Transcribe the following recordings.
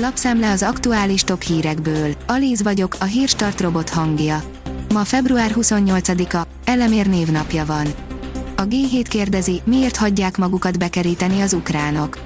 Lapszemle az aktuális top hírekből. Alíz vagyok, a hírstart robot hangja. Ma február 28-a, Elemér névnapja van. A G7 kérdezi, miért hagyják magukat bekeríteni az ukránok.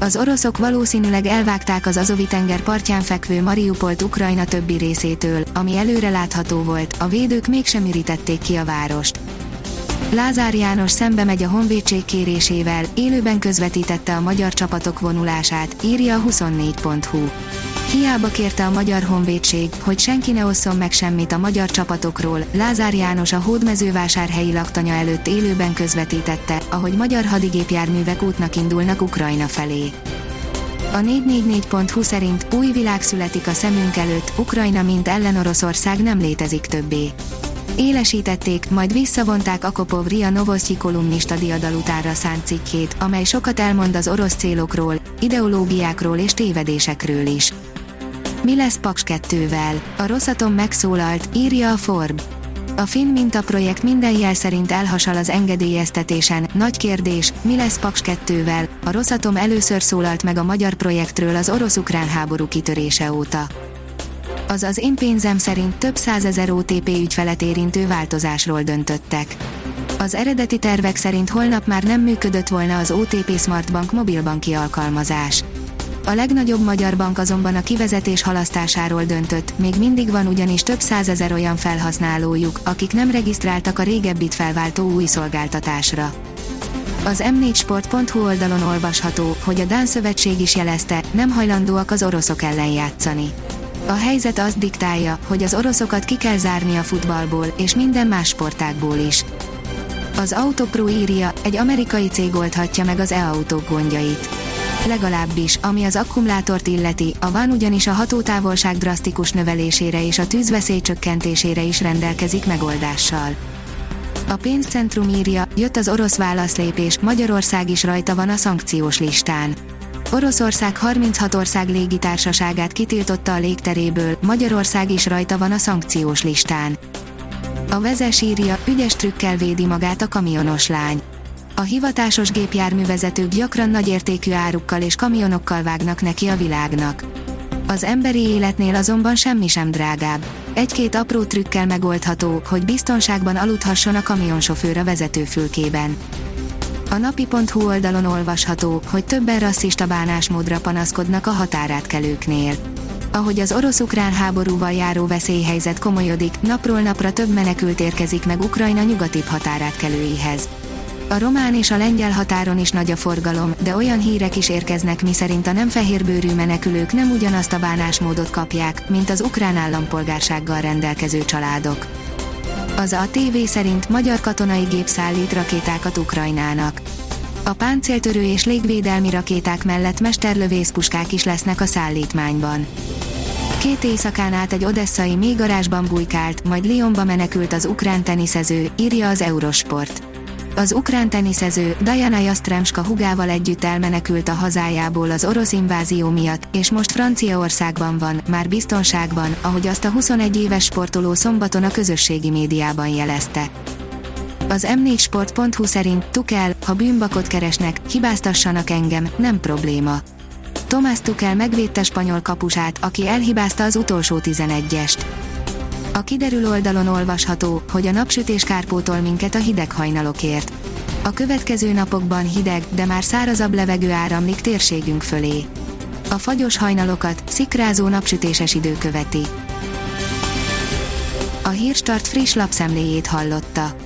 Az oroszok valószínűleg elvágták az Azovi-tenger partján fekvő Mariupolt Ukrajna többi részétől, ami előre látható volt, a védők mégsem ürítették ki a várost. Lázár János szembe megy a honvédség kérésével, élőben közvetítette a magyar csapatok vonulását, írja a 24.hu. Hiába kérte a magyar honvédség, hogy senki ne osszon meg semmit a magyar csapatokról, Lázár János a hódmezővásárhelyi laktanya előtt élőben közvetítette, ahogy magyar hadigépjárművek útnak indulnak Ukrajna felé. A 444.hu szerint új világ születik a szemünk előtt, Ukrajna mint ellen Oroszország nem létezik többé. Élesítették, majd visszavonták Akopov Ria Novosztyi kolumnista diadalutára szánt cikkét, amely sokat elmond az orosz célokról, ideológiákról és tévedésekről is. Mi lesz Paks 2-vel? A Rosszatom megszólalt, írja a Forb. A Finn Minta projekt minden jel szerint elhasal az engedélyeztetésen. Nagy kérdés, mi lesz Paks 2-vel? A Rosszatom először szólalt meg a magyar projektről az orosz-ukrán háború kitörése óta. Az az én pénzem szerint több százezer OTP ügyfelet érintő változásról döntöttek. Az eredeti tervek szerint holnap már nem működött volna az OTP Smartbank mobilbanki alkalmazás. A legnagyobb magyar bank azonban a kivezetés halasztásáról döntött, még mindig van ugyanis több százezer olyan felhasználójuk, akik nem regisztráltak a régebbit felváltó új szolgáltatásra. Az m4sport.hu oldalon olvasható, hogy a Dán szövetség is jelezte, nem hajlandóak az oroszok ellen játszani. A helyzet azt diktálja, hogy az oroszokat ki kell zárni a futballból, és minden más sportágból is. Az Autopro írja, egy amerikai cég oldhatja meg az e-autók gondjait legalábbis, ami az akkumulátort illeti, a van ugyanis a hatótávolság drasztikus növelésére és a tűzveszély csökkentésére is rendelkezik megoldással. A pénzcentrum írja, jött az orosz válaszlépés, Magyarország is rajta van a szankciós listán. Oroszország 36 ország légitársaságát kitiltotta a légteréből, Magyarország is rajta van a szankciós listán. A vezes írja, ügyes trükkel védi magát a kamionos lány. A hivatásos gépjárművezetők gyakran nagyértékű árukkal és kamionokkal vágnak neki a világnak. Az emberi életnél azonban semmi sem drágább. Egy-két apró trükkel megoldható, hogy biztonságban aludhasson a kamionsofőr a vezetőfülkében. A napi.hu oldalon olvasható, hogy többen rasszista bánásmódra panaszkodnak a határátkelőknél. Ahogy az orosz-ukrán háborúval járó veszélyhelyzet komolyodik, napról napra több menekült érkezik meg Ukrajna nyugatibb határátkelőihez. A román és a lengyel határon is nagy a forgalom, de olyan hírek is érkeznek miszerint a nem fehérbőrű menekülők nem ugyanazt a bánásmódot kapják, mint az ukrán állampolgársággal rendelkező családok. Az a TV szerint magyar katonai gép szállít rakétákat Ukrajnának. A páncéltörő és légvédelmi rakéták mellett mesterlövészpuskák is lesznek a szállítmányban. Két éjszakán át egy odesszai mélygarázsban bujkált, majd Lyonba menekült az ukrán teniszező, írja az Eurosport az ukrán teniszező Diana Jastremska hugával együtt elmenekült a hazájából az orosz invázió miatt, és most Franciaországban van, már biztonságban, ahogy azt a 21 éves sportoló szombaton a közösségi médiában jelezte. Az m4sport.hu szerint Tukel, ha bűnbakot keresnek, hibáztassanak engem, nem probléma. Tomás Tukel megvédte spanyol kapusát, aki elhibázta az utolsó 11-est. A kiderül oldalon olvasható, hogy a napsütés kárpótol minket a hideg hajnalokért. A következő napokban hideg, de már szárazabb levegő áramlik térségünk fölé. A fagyos hajnalokat szikrázó napsütéses idő követi. A Hírstart friss lapszemléjét hallotta.